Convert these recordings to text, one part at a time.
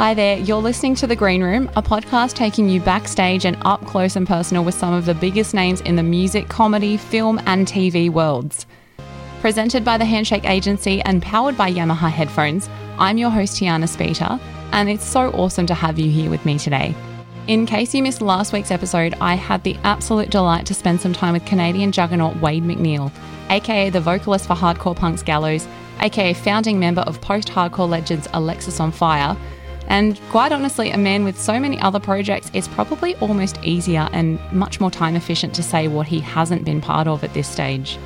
Hi there, you're listening to The Green Room, a podcast taking you backstage and up close and personal with some of the biggest names in the music, comedy, film, and TV worlds. Presented by the Handshake Agency and powered by Yamaha headphones, I'm your host, Tiana Speter, and it's so awesome to have you here with me today. In case you missed last week's episode, I had the absolute delight to spend some time with Canadian juggernaut Wade MacNeil, aka the vocalist for Hardcore Punk's Gallows, aka founding member of post hardcore legends Alexisonfire, and quite honestly, a man with so many other projects, it's probably almost easier and much more time efficient to say what he hasn't been part of at this stage.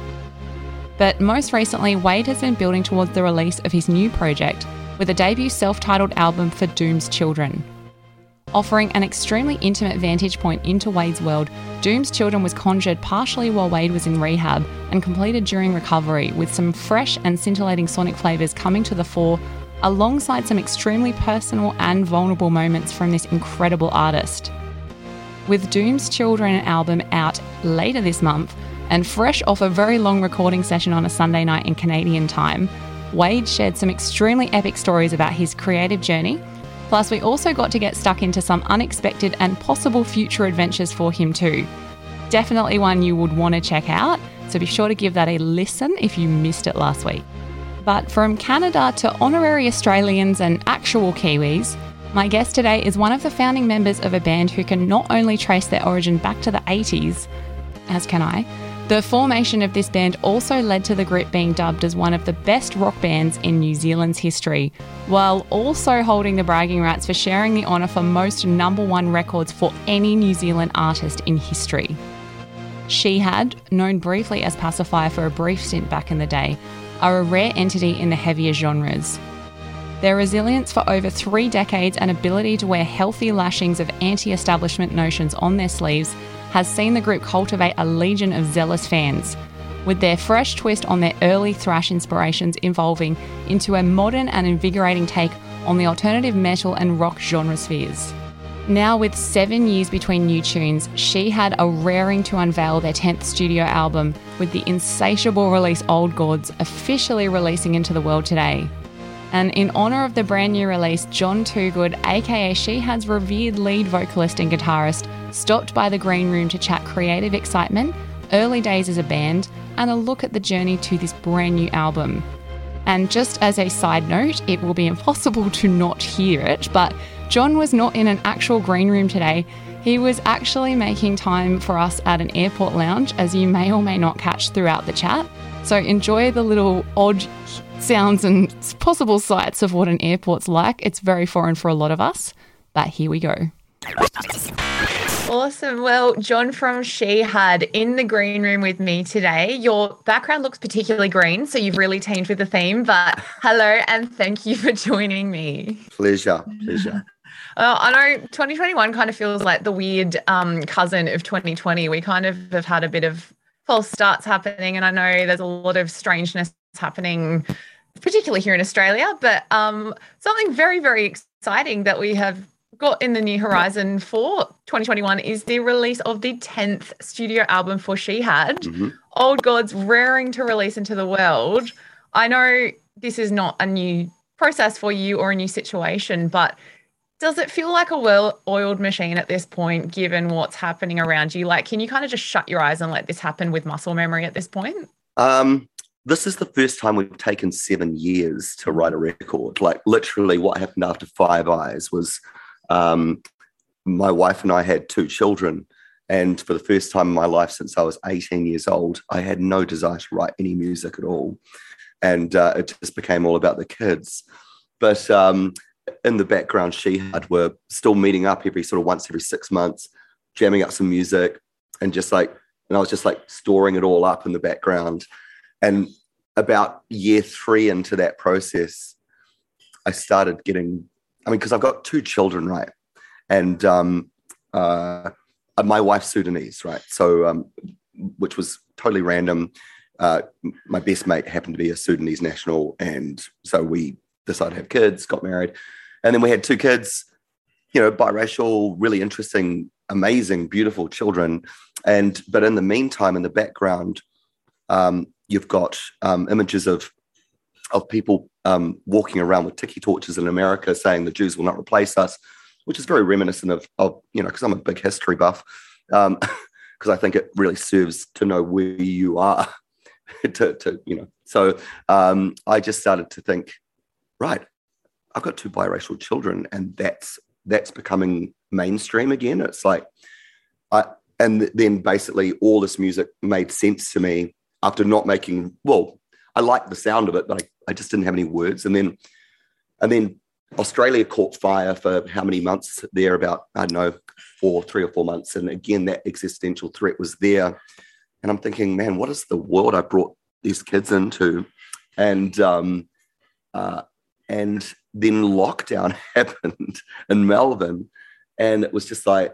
But most recently, Wade has been building towards the release of his new project with a debut self titled album for Doom's Children. Offering an extremely intimate vantage point into Wade's world, Doom's Children was conjured partially while Wade was in rehab and completed during recovery, with some fresh and scintillating sonic flavours coming to the fore alongside some extremely personal and vulnerable moments from this incredible artist. With Doom's Children album out later this month, and fresh off a very long recording session on a Sunday night in Canadian time, Wade shared some extremely epic stories about his creative journey. Plus, we also got to get stuck into some unexpected and possible future adventures for him, too. Definitely one you would want to check out, so be sure to give that a listen if you missed it last week. But from Canada to honorary Australians and actual Kiwis, my guest today is one of the founding members of a band who can not only trace their origin back to the 80s, as can I, the formation of this band also led to the group being dubbed as one of the best rock bands in New Zealand's history, while also holding the bragging rights for sharing the honour for most number one records for any New Zealand artist in history. Shihad, known briefly as Pacifier for a brief stint back in the day, are a rare entity in the heavier genres. Their resilience for over three decades and ability to wear healthy lashings of anti establishment notions on their sleeves has seen the group cultivate a legion of zealous fans, with their fresh twist on their early thrash inspirations evolving into a modern and invigorating take on the alternative metal and rock genre spheres. Now, with seven years between new tunes, Shihad a raring to unveil their 10th studio album, with the insatiable release Old Gods officially releasing into the world today. And in honour of the brand new release, Jon Toogood, aka Shihad's revered lead vocalist and guitarist, stopped by the Green Room to chat creative excitement, early days as a band, and a look at the journey to this brand new album. And just as a side note, it will be impossible to not hear it, but Jon was not in an actual green room today. He was actually making time for us at an airport lounge, as you may or may not catch throughout the chat. So enjoy the little odd sounds and possible sights of what an airport's like. It's very foreign for a lot of us, but here we go. Awesome. Well, Jon from Shihad in the green room with me today. Your background looks particularly green, so you've really teamed with the theme. But hello and thank you for joining me. Pleasure. Pleasure. Uh, I know 2021 kind of feels like the weird um, cousin of 2020. We kind of have had a bit of false starts happening, and I know there's a lot of strangeness happening, particularly here in Australia. But um, something very, very exciting that we have got in the new horizon for 2021 is the release of the 10th studio album for Shihad, mm-hmm. Old Gods, raring to release into the world. I know this is not a new process for you or a new situation, but does it feel like a well oiled machine at this point, given what's happening around you? Like, can you kind of just shut your eyes and let this happen with muscle memory at this point? Um, this is the first time we've taken seven years to write a record. Like, literally, what happened after Five Eyes was um, my wife and I had two children. And for the first time in my life since I was 18 years old, I had no desire to write any music at all. And uh, it just became all about the kids. But um, in the background, Shihad were still meeting up every sort of once every six months, jamming up some music, and just like, and I was just like storing it all up in the background. And about year three into that process, I started getting, I mean, because I've got two children, right? And um, uh, my wife's Sudanese, right? So, um, which was totally random. Uh, my best mate happened to be a Sudanese national, and so we decided to have kids, got married, and then we had two kids, you know, biracial, really interesting, amazing, beautiful children. And but in the meantime, in the background, um, you've got um, images of of people um, walking around with tiki torches in America saying the Jews will not replace us, which is very reminiscent of, of you know, because I'm a big history buff, because um, I think it really serves to know where you are. to, to, you know, so um, I just started to think, right, I've got two biracial children, and that's that's becoming mainstream again. It's like, I and then basically all this music made sense to me after not making well. I liked the sound of it, but I, I just didn't have any words. And then, and then Australia caught fire for how many months there? About I don't know, four, three or four months. And again, that existential threat was there. And I'm thinking, man, what is the world I brought these kids into? And um, uh, and then lockdown happened in Melbourne, and it was just like,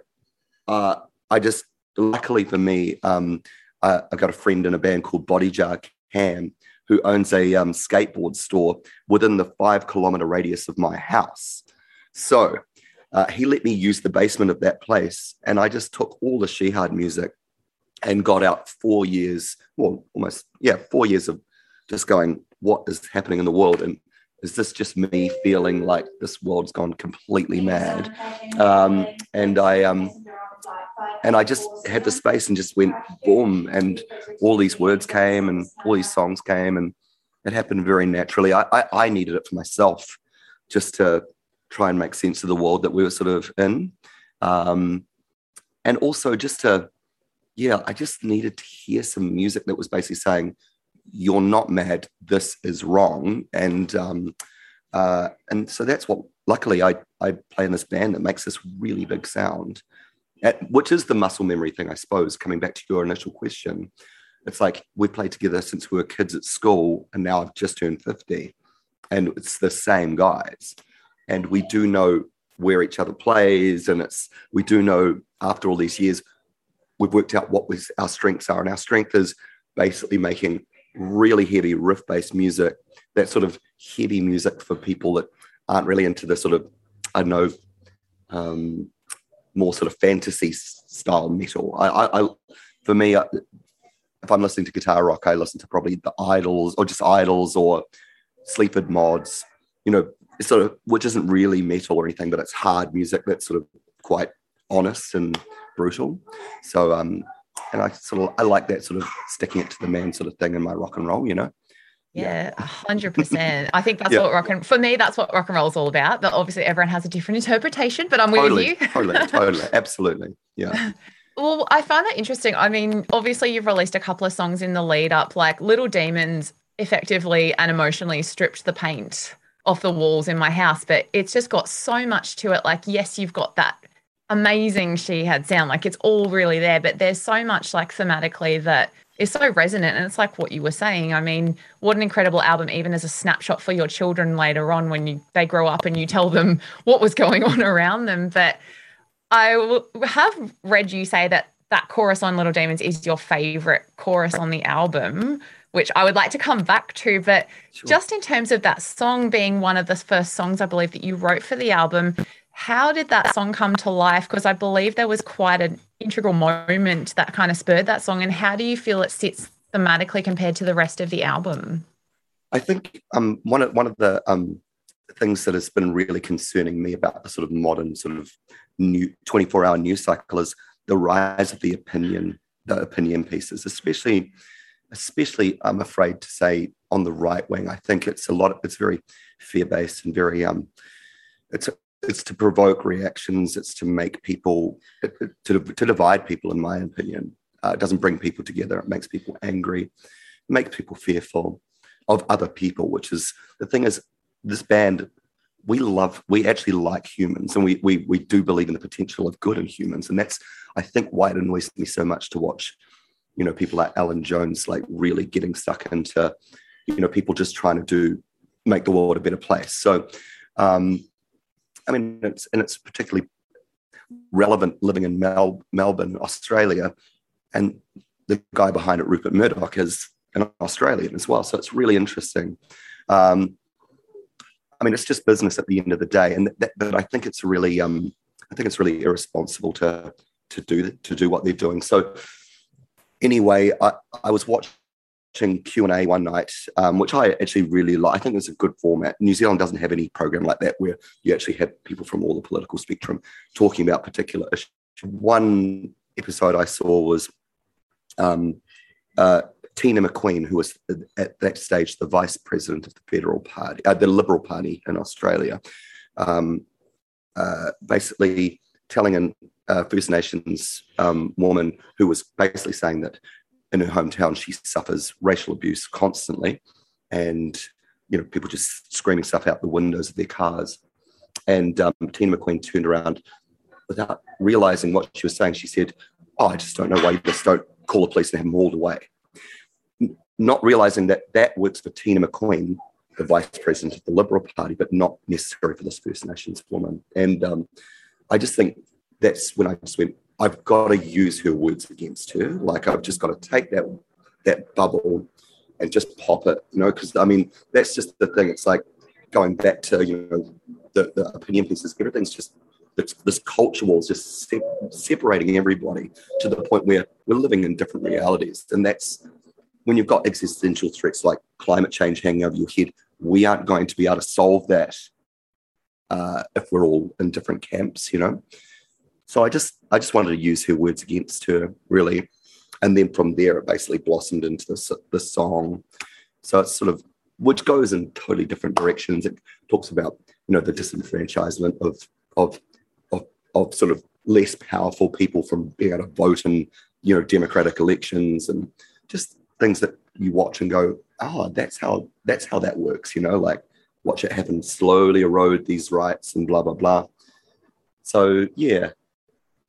uh, I just luckily for me, um, I, I, got a friend in a band called Bodyjar Cam who owns a um, skateboard store within the five kilometer radius of my house. So uh, he let me use the basement of that place, and I just took all the Shihad music and got out four years, well, almost yeah, four years of just going, what is happening in the world, and is this just me feeling like this world's gone completely mad? Um, and I um, and I just had the space and just went boom, and all these words came and all these songs came, and it happened very naturally. I, I, I needed it for myself, just to try and make sense of the world that we were sort of in, um, and also just to, yeah, I just needed to hear some music that was basically saying you're not mad. This is wrong. And um, uh, and so that's what. Luckily, I I play in this band that makes this really big sound, at, which is the muscle memory thing, I suppose. Coming back to your initial question, it's like we played together since we were kids at school, and now I've just turned fifty, and it's the same guys, and we do know where each other plays, and it's we do know after all these years, we've worked out what was our strengths are, and our strength is basically making really heavy riff based music, that sort of heavy music for people that aren't really into the sort of, I don't know, um, more sort of fantasy style metal. I, I, I for me, I, if I'm listening to guitar rock, I listen to probably the Idles or just Idles or Sleaford Mods, you know, sort of, which isn't really metal or anything, but it's hard music that's sort of quite honest and brutal. So, um, and I sort of I like that sort of sticking it to the man sort of thing in my rock and roll, you know. Yeah, hundred percent. I think that's yeah. what rock and for me, that's what rock and roll is all about. But obviously, everyone has a different interpretation. But I'm totally, with you. totally, totally, absolutely. Yeah. Well, I find that interesting. I mean, obviously, you've released a couple of songs in the lead up, like Little Demons, effectively and emotionally stripped the paint off the walls in my house. But it's just got so much to it. Like, yes, you've got that amazing Shihad sound. Like it's all really there, but there's so much like thematically that is so resonant. And it's like what you were saying. I mean, what an incredible album, even as a snapshot for your children later on when you they grow up and you tell them what was going on around them. But I have read you say that that chorus on Little Demons is your favorite chorus on the album which I would like to come back to. But sure. just in terms of that song being one of the first songs I believe that you wrote for the album, how did that song come to life? Because I believe there was quite an integral moment that kind of spurred that song. And how do you feel it sits thematically compared to the rest of the album? I think um, one of one of the um, things that has been really concerning me about the sort of modern sort of new 24 hour news cycle is the rise of the opinion, the opinion pieces, especially, especially I'm afraid to say on the right wing. I think it's a lot. It's very fear based and very um, it's it's to provoke reactions. It's to make people to to divide people. In my opinion, uh, it doesn't bring people together. It makes people angry, it makes people fearful of other people. Which is the thing is this band. We love, we actually like humans, and we we we do believe in the potential of good in humans, and that's I think why it annoys me so much to watch, you know, people like Alan Jones like really getting stuck into, you know, people just trying to do make the world a better place. So, um, I mean, it's and it's particularly relevant living in Mel, Melbourne, Australia, and the guy behind it, Rupert Murdoch, is an Australian as well. So it's really interesting. Um, I mean, it's just business at the end of the day, and that, but I think it's really, um, I think it's really irresponsible to to do to do what they're doing. So anyway, I, I was watching watching Q and A one night, um, which I actually really like. I think it's a good format. New Zealand doesn't have any program like that where you actually have people from all the political spectrum talking about particular issues. One episode I saw was um, uh, Teena McQueen, who was at that stage the vice president of the Federal Party, uh, the Liberal Party in Australia, um, uh, basically telling an uh, First Nations um, woman who was basically saying that in her hometown she suffers racial abuse constantly, and you know people just screaming stuff out the windows of their cars. And um, Teena McQueen turned around without realizing what she was saying. She said, "Oh, I just don't know why you just don't call the police and have them hauled away." Not realizing that that works for Teena McQueen, the vice president of the Liberal Party, but not necessary for this First Nations woman. And um, I just think that's when I just went, I've got to use her words against her. Like I've just got to take that that bubble and just pop it, you know, because I mean that's just the thing. It's like going back to you know the, the opinion pieces. Everything's just this, culture war is just se- separating everybody to the point where we're living in different realities, and that's when you've got existential threats like climate change hanging over your head. We aren't going to be able to solve that uh, if we're all in different camps, you know. So I just I just wanted to use her words against her really, and then from there it basically blossomed into this this song. So it's sort of which goes in totally different directions. It talks about you know the disenfranchisement of of of, of sort of less powerful people from being able to vote in you know democratic elections and just things that you watch and go, oh, that's how that's how that works. You know, like watch it happen slowly erode these rights and blah blah blah. So yeah,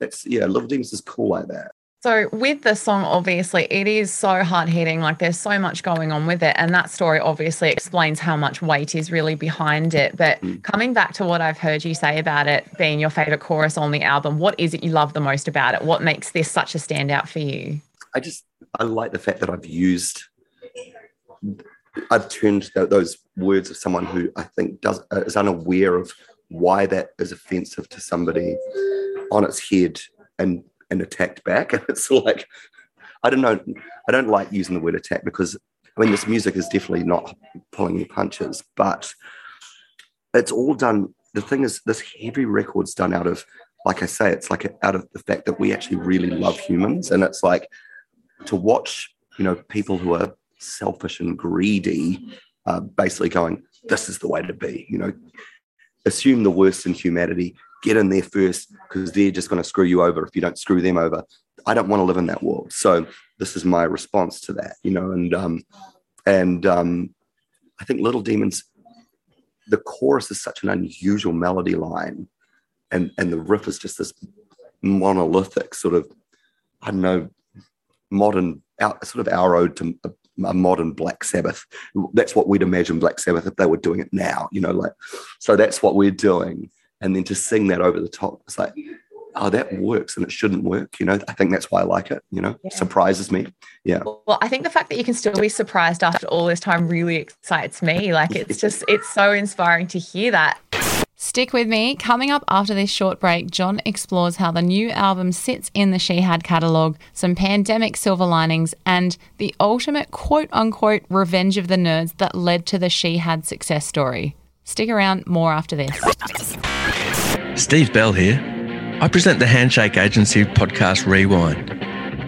that's yeah, Little Demons is cool like that. So with the song, obviously, it is so hard hitting. Like there's so much going on with it, and that story obviously explains how much weight is really behind it. But mm. coming back to what I've heard you say about it being your favorite chorus on the album, what is it you love the most about it? What makes this such a standout for you? I just I like the fact that I've used. I've turned those words of someone who I think does is unaware of why that is offensive to somebody on its head and and attacked back. And it's like I don't know. I don't like using the word attack because I mean this music is definitely not pulling any punches, but it's all done. The thing is, this heavy record's done out of, like I say, it's like out of the fact that we actually really love humans, and it's like to watch, you know, people who are selfish and greedy, uh, basically going, "This is the way to be," you know, assume the worst in humanity, get in there first because they're just going to screw you over if you don't screw them over. I don't want to live in that world. So this is my response to that, you know, and um, and um, I think Little Demons, the chorus is such an unusual melody line, and and the riff is just this monolithic sort of, I don't know, modern sort of our ode to a modern Black Sabbath. That's what we'd imagine Black Sabbath if they were doing it now, you know, like so that's what we're doing and then to sing that over the top it's like oh that works and it shouldn't work you know i think that's why i like it you know yeah. surprises me yeah well i think the fact that you can still be surprised after all this time really excites me like it's just it's so inspiring to hear that Stick with me. Coming up after this short break, Jon explores how the new album sits in the Shihad catalogue, some pandemic silver linings, and the ultimate quote unquote revenge of the nerds that led to the Shihad success story. Stick around, more after this. Steve Bell here. I present the Handshake Agency podcast Rewind.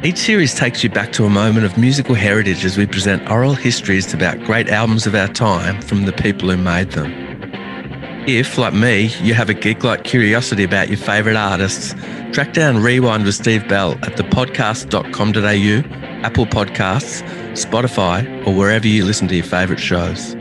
Each series takes you back to a moment of musical heritage as we present oral histories about great albums of our time from the people who made them. If, like me, you have a geek like curiosity about your favourite artists, track down Rewind with Steve Bell at thepodcast.com.au, Apple Podcasts, Spotify, or wherever you listen to your favourite shows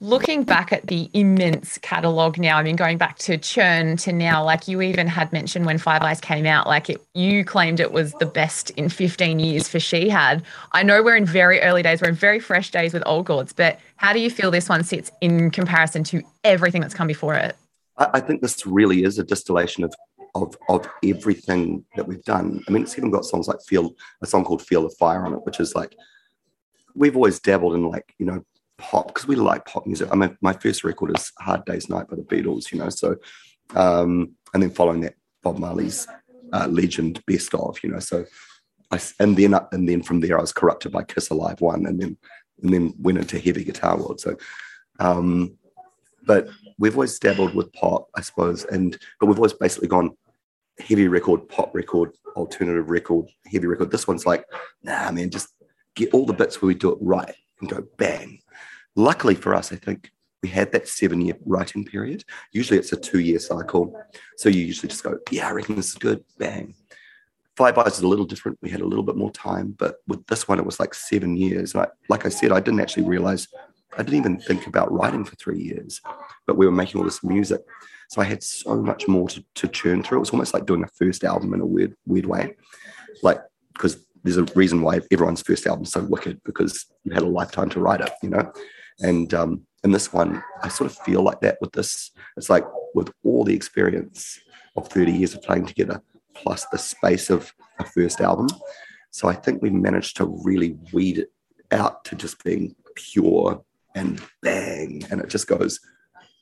looking back at the immense catalog now, I mean, going back to Churn to now, like you even had mentioned when Five Eyes came out, like it, you claimed it was the best in 15 years for Shihad. I know we're in very early days, we're in very fresh days with Old Gods, but how do you feel this one sits in comparison to everything that's come before it? I, think this really is a distillation of of, of everything that we've done. I mean, it's even got songs like Feel, a song called Feel the Fire on it, which is like, we've always dabbled in like, you know, pop because we like pop music. I mean, my first record is Hard Day's Night by the Beatles, you know. So, um, and then following that, Bob Marley's uh, Legend Best of, you know. So, I, and then and then from there I was corrupted by Kiss Alive one, and then and then went into heavy guitar world. So, um, but we've always dabbled with pop, I suppose, and but we've always basically gone heavy record, pop record, alternative record, heavy record. This one's like, nah, man, just get all the bits where we do it right and go bang. Luckily for us, I think we had that seven year writing period. Usually it's a two year cycle. So you usually just go, yeah, I reckon this is good, bang. Five Eyes is a little different. We had a little bit more time, but with this one, it was like seven years. And I, like I said, I didn't actually realize, I didn't even think about writing for three years, but we were making all this music. So I had so much more to, to churn through. It was almost like doing a first album in a weird, weird way. Like, because there's a reason why everyone's first album is so wicked because you had a lifetime to write it, you know? And um, in this one, I sort of feel like that with this. It's like with all the experience of 30 years of playing together, plus the space of a first album. So I think we managed to really weed it out to just being pure and bang, and it just goes,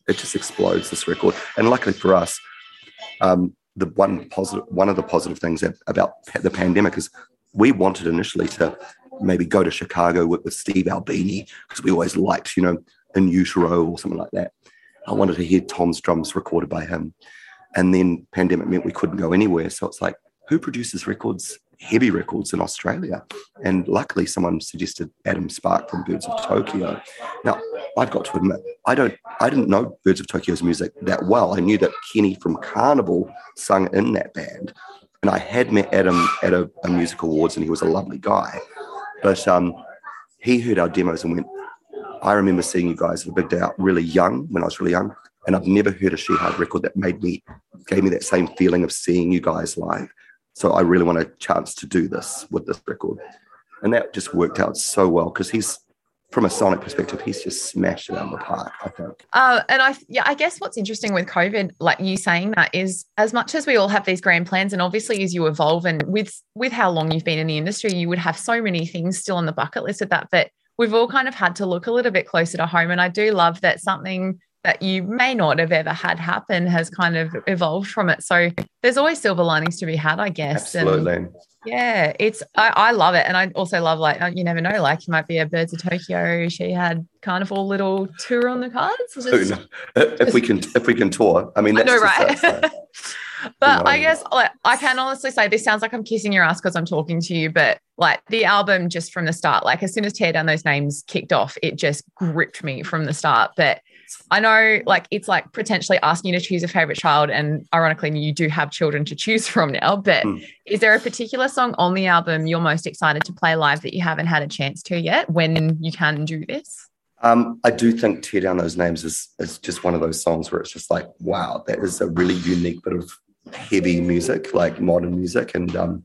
it just explodes this record. And luckily for us, um, the one positive, one of the positive things about the pandemic is we wanted initially to maybe go to Chicago with, with Steve Albini because we always liked, you know, In Utero or something like that. I wanted to hear Tom's drums recorded by him. And then pandemic meant we couldn't go anywhere. So it's like, who produces records, heavy records in Australia? And luckily, someone suggested Adam Spark from Birds of Tokyo. Now, I've got to admit, I don't, I didn't know Birds of Tokyo's music that well. I knew that Kenny from Karnivool sung in that band, and I had met Adam at a, a music awards, and he was a lovely guy. But um, he heard our demos and went, I remember seeing you guys at a big day out really young when I was really young. And I've never heard a Shihad record that made me, gave me that same feeling of seeing you guys live. So I really want a chance to do this with this record. And that just worked out so well because he's, from a sonic perspective, he's just smashed it out of the park, I think. Uh, and I, yeah, I guess what's interesting with COVID, like you saying that, is as much as we all have these grand plans, and obviously as you evolve, and with with how long you've been in the industry, you would have so many things still on the bucket list of that. But we've all kind of had to look a little bit closer to home, and I do love that something that you may not have ever had happen has kind of evolved from it. So there's always silver linings to be had, I guess. Absolutely. And yeah, it's I, I love it, and I also love like uh, you never know, like you might be a Birds of Tokyo. she had Karnivool little tour on the cards. Just, if we can, if we can tour, I mean, that's I know, right? That, but I guess like I can honestly say this sounds like I'm kissing your ass because I'm talking to you, but like the album just from the start, like as soon as Tear Down Those Names kicked off, it just gripped me from the start. But I know like it's like potentially asking you to choose a favorite child, and ironically, you do have children to choose from now. But mm. is there a particular song on the album you're most excited to play live that you haven't had a chance to yet when you can do this? Um, I do think Tear Down Those Names is, is just one of those songs where it's just like, wow, that is a really unique bit of heavy music, like modern music. And um,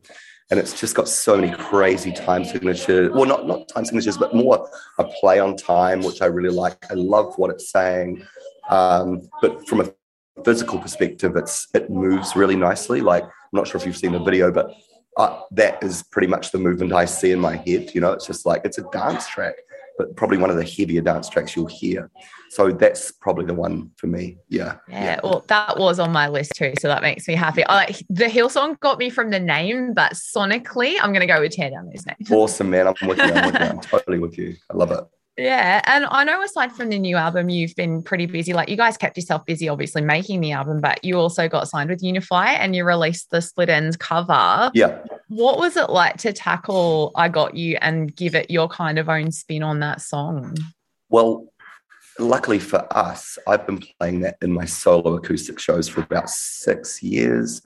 and it's just got so many crazy time signatures. Well, not not time signatures, but more a play on time, which I really like. I love what it's saying, um, but from a physical perspective, it's it moves really nicely. Like I'm not sure if you've seen the video, but uh, that is pretty much the movement I see in my head. You know, it's just like it's a dance track, but probably one of the heavier dance tracks you'll hear. So that's probably the one for me. Yeah. Yeah. yeah. Well, that was on my list too. So that makes me happy. I like the Hillsong got me from the name, but sonically, I'm going to go with Tear Down Those Names. Awesome, man. I'm with you. I'm with you. I'm totally with you. I love it. Yeah. And I know aside from the new album, you've been pretty busy. Like you guys kept yourself busy, obviously, making the album, but you also got signed with Unify and you released the Split Enz cover. Yeah. What was it like to tackle I Got You and give it your kind of own spin on that song? Well, luckily for us, I've been playing that in my solo acoustic shows for about six years.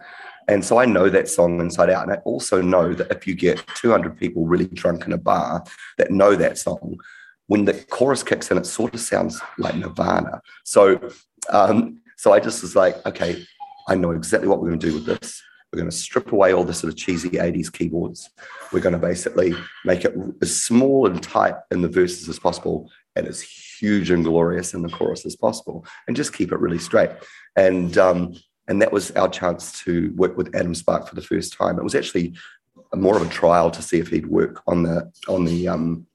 And so I know that song inside out. And I also know that if you get 200 people really drunk in a bar that know that song, when the chorus kicks in, it sort of sounds like Nirvana. So, um, so I just was like, okay, I know exactly what we're going to do with this. We're going to strip away all the sort of cheesy 80s keyboards. We're going to basically make it as small and tight in the verses as possible and as huge and glorious in the chorus as possible and just keep it really straight. And, um, and that was our chance to work with Adam Spark for the first time. It was actually more of a trial to see if he'd work on the, on the, um,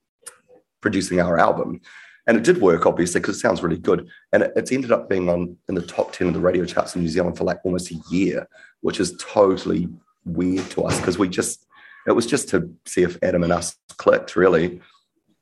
producing our album. And it did work, obviously, because it sounds really good. And it, it's ended up being on in the top 10 of the radio charts in New Zealand for like almost a year, which is totally weird to us because we just, it was just to see if Adam and us clicked, really.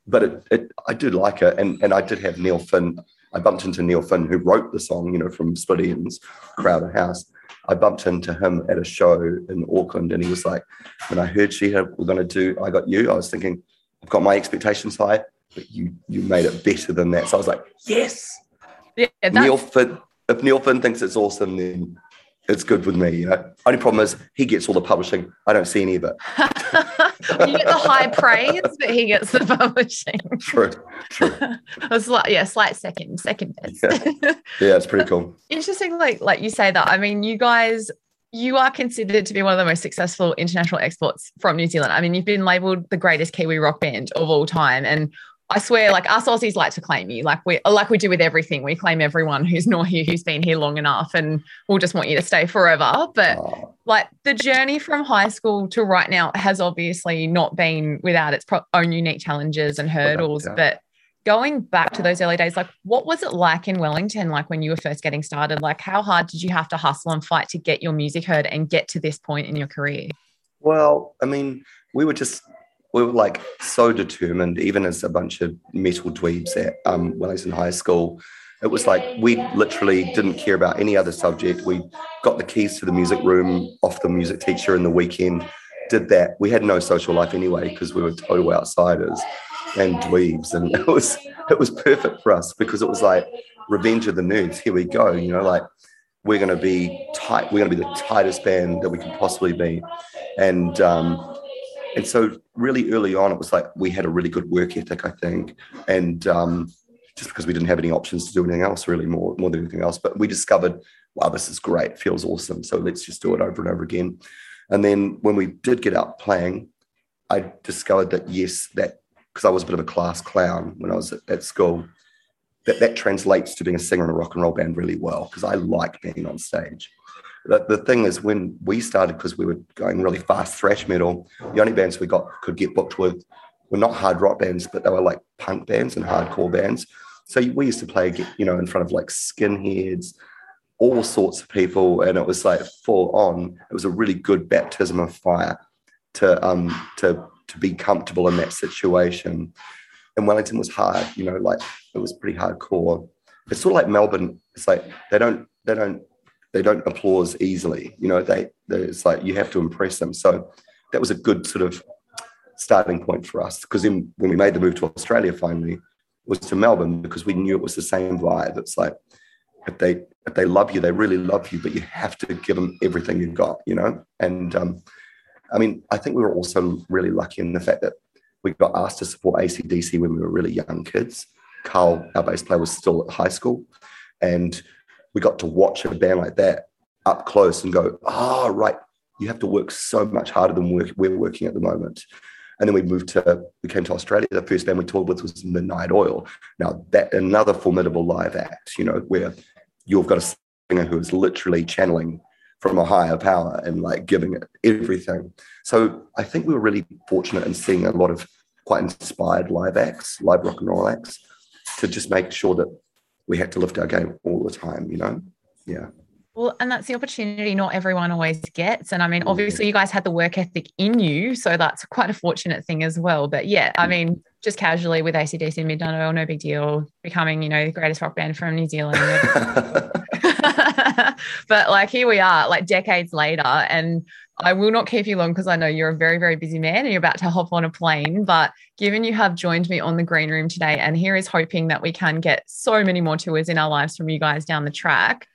But it, it I did like it, and and I did have Neil Finn. I bumped into Neil Finn, who wrote the song, you know, from Split Enz, Crowded House. I bumped into him at a show in Auckland, and he was like, "When I heard Shihad, we're going to do I Got You," I was thinking, "I've got my expectations high, but you you made it better than that." So I was like, "Yes." Yeah, Neil Finn. If Neil Finn thinks it's awesome, then it's good with me. You know, only problem is he gets all the publishing. I don't see any of it. you get the high praise, but he gets the publishing. True, true. it's like yeah, slight second, second best. Yeah. yeah, it's pretty cool. Interesting, like like you say that. I mean, you guys you are considered to be one of the most successful international exports from New Zealand. I mean, you've been labeled the greatest Kiwi rock band of all time. And I swear, like us Aussies like to claim you, like we like we do with everything. We claim everyone who's not here, who's been here long enough, and we'll just want you to stay forever. But oh. like the journey from high school to right now has obviously not been without its own unique challenges and hurdles. Yeah. But going back to those early days, like what was it like in Wellington, like when you were first getting started? Like how hard did you have to hustle and fight to get your music heard and get to this point in your career? Well, I mean, we were just we were like so determined, even as a bunch of metal dweebs at um, Wellington High School. It was like we literally didn't care about any other subject. We got the keys to the music room off the music teacher in the weekend, did that. We had no social life anyway because we were total outsiders and dweebs. And it was it was perfect for us because it was like revenge of the nerds. Here we go. You know, like we're gonna be tight, we're gonna be the tightest band that we can possibly be. And um, and so really early on, it was like we had a really good work ethic, I think, and um, just because we didn't have any options to do anything else, really more more than anything else. But we discovered, wow, this is great, feels awesome. So let's just do it over and over again. And then when we did get out playing, I discovered that yes, that because I was a bit of a class clown when I was at, at school, that that translates to being a singer in a rock and roll band really well because I like being on stage. The, the thing is when we started because we were going really fast thrash metal the only bands we got could get booked with were not hard rock bands but they were like punk bands and hardcore bands. So we used to play you know in front of like skinheads all sorts of people and it was like full on. It was a really good baptism of fire to um to to be comfortable in that situation and wellington was hard you know like it was pretty hardcore it's sort of like melbourne it's like they don't they don't they don't applause easily. You know, they, it's like you have to impress them. So that was a good sort of starting point for us because when we made the move to Australia finally was to Melbourne because we knew it was the same vibe. It's like if they if they love you, they really love you, but you have to give them everything you've got, you know. And um, I mean, I think we were also really lucky in the fact that we got asked to support ACDC when we were really young kids. Carl, our bass player, was still at high school, and we got to watch a band like that up close and go, oh, right, you have to work so much harder than we're, we're working at the moment. And then we moved to, we came to Australia. The first band we toured with was Midnight Oil. Now, that another formidable live act, you know, where you've got a singer who is literally channeling from a higher power and like giving it everything. So I think we were really fortunate in seeing a lot of quite inspired live acts, live rock and roll acts, to just make sure that we had to lift our game all the time, you know? Yeah. Well, and that's the opportunity not everyone always gets. And I mean, mm. obviously, you guys had the work ethic in you. So that's quite a fortunate thing as well. But yeah, I mm. mean, just casually with ACDC Midnight Oil, no big deal. Becoming, you know, the greatest rock band from New Zealand. but like here we are, like decades later. And I will not keep you long because I know you're a very, very busy man and you're about to hop on a plane. But given you have joined me on the green room today, and here is hoping that we can get so many more tours in our lives from you guys down the track.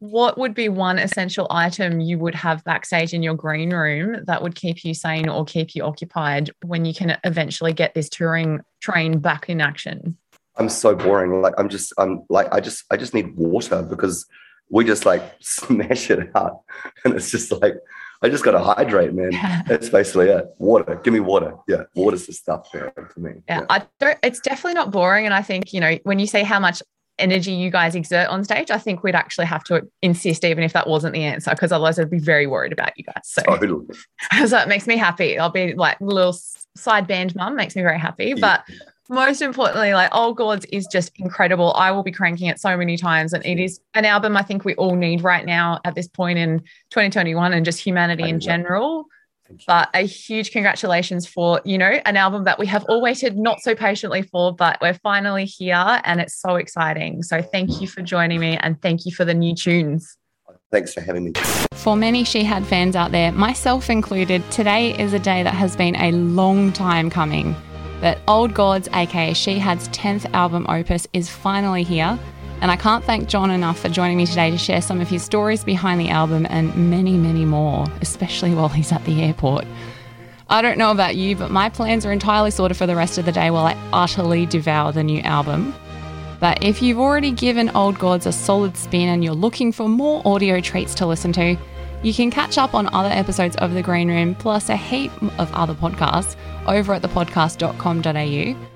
What would be one essential item you would have backstage in your green room that would keep you sane or keep you occupied when you can eventually get this touring train back in action? I'm so boring. Like I'm just, I'm like, I just, I just need water because we just like smash it out, and it's just like I just got to hydrate, man. That's basically it. Water. Give me water. Yeah, water's the stuff there for me. Yeah, yeah. I don't. It's definitely not boring, and I think you know when you say how much energy you guys exert on stage, I think we'd actually have to insist, even if that wasn't the answer, because otherwise I'd be very worried about you guys. So, totally. so it makes me happy. I'll be like little side band mum, makes me very happy. But most importantly, like Old Gods is just incredible. I will be cranking it so many times. And it is an album I think we all need right now at this point in 2021 and just humanity in general. but a huge congratulations for you know an album that we have all waited not so patiently for but we're finally here and it's so exciting so thank you for joining me and thank you for the new tunes Thanks for having me. For many Shihad fans out there, myself included, today is a day that has been a long time coming. But Old Gods, aka Shihad's 10th album opus, is finally here. And I can't thank Jon enough for joining me today to share some of his stories behind the album and many, many more, especially while he's at the airport. I don't know about you, but my plans are entirely sorted for the rest of the day while I utterly devour the new album. But if you've already given Old Gods a solid spin and you're looking for more audio treats to listen to, you can catch up on other episodes of The Green Room plus a heap of other podcasts over at thepodcast.com.au.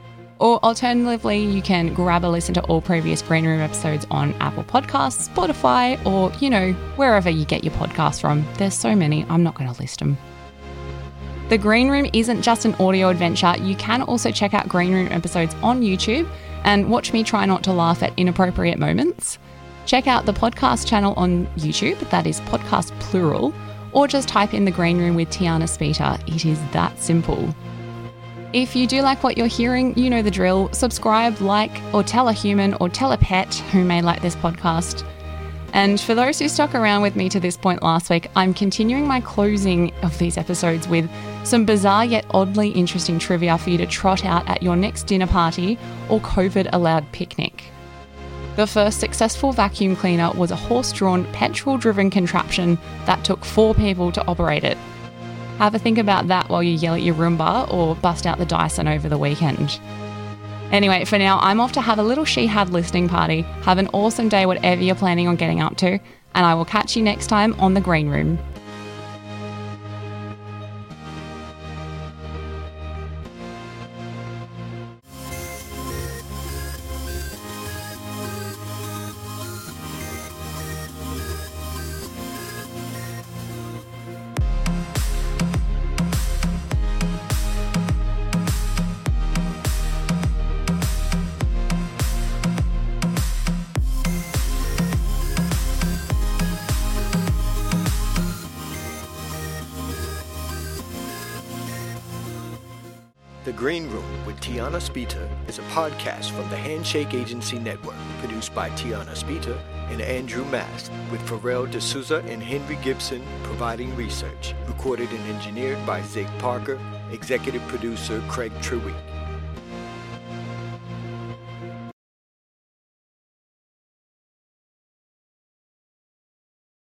Or alternatively, you can grab a listen to all previous Green Room episodes on Apple Podcasts, Spotify, or, you know, wherever you get your podcasts from. There's so many, I'm not going to list them. The Green Room isn't just an audio adventure. You can also check out Green Room episodes on YouTube and watch me try not to laugh at inappropriate moments. Check out the podcast channel on YouTube, that is podcast plural, or just type in the green room with Tiana Speter. It is that simple. If you do like what you're hearing, you know the drill. Subscribe, like, or tell a human or tell a pet who may like this podcast. And for those who stuck around with me to this point last week, I'm continuing my closing of these episodes with some bizarre yet oddly interesting trivia for you to trot out at your next dinner party or COVID allowed picnic. The first successful vacuum cleaner was a horse drawn, petrol driven contraption that took four people to operate it. Have a think about that while you yell at your Roomba or bust out the Dyson over the weekend. Anyway, for now, I'm off to have a little Shihad listening party. Have an awesome day, whatever you're planning on getting up to, and I will catch you next time on The Green Room. Green Room with Tiana Speter is a podcast from the Handshake Agency Network, produced by Tiana Speter and Andrew Mast, with Pharrell D'Souza and Henry Gibson providing research. Recorded and engineered by Zig Parker, executive producer Craig Treweek.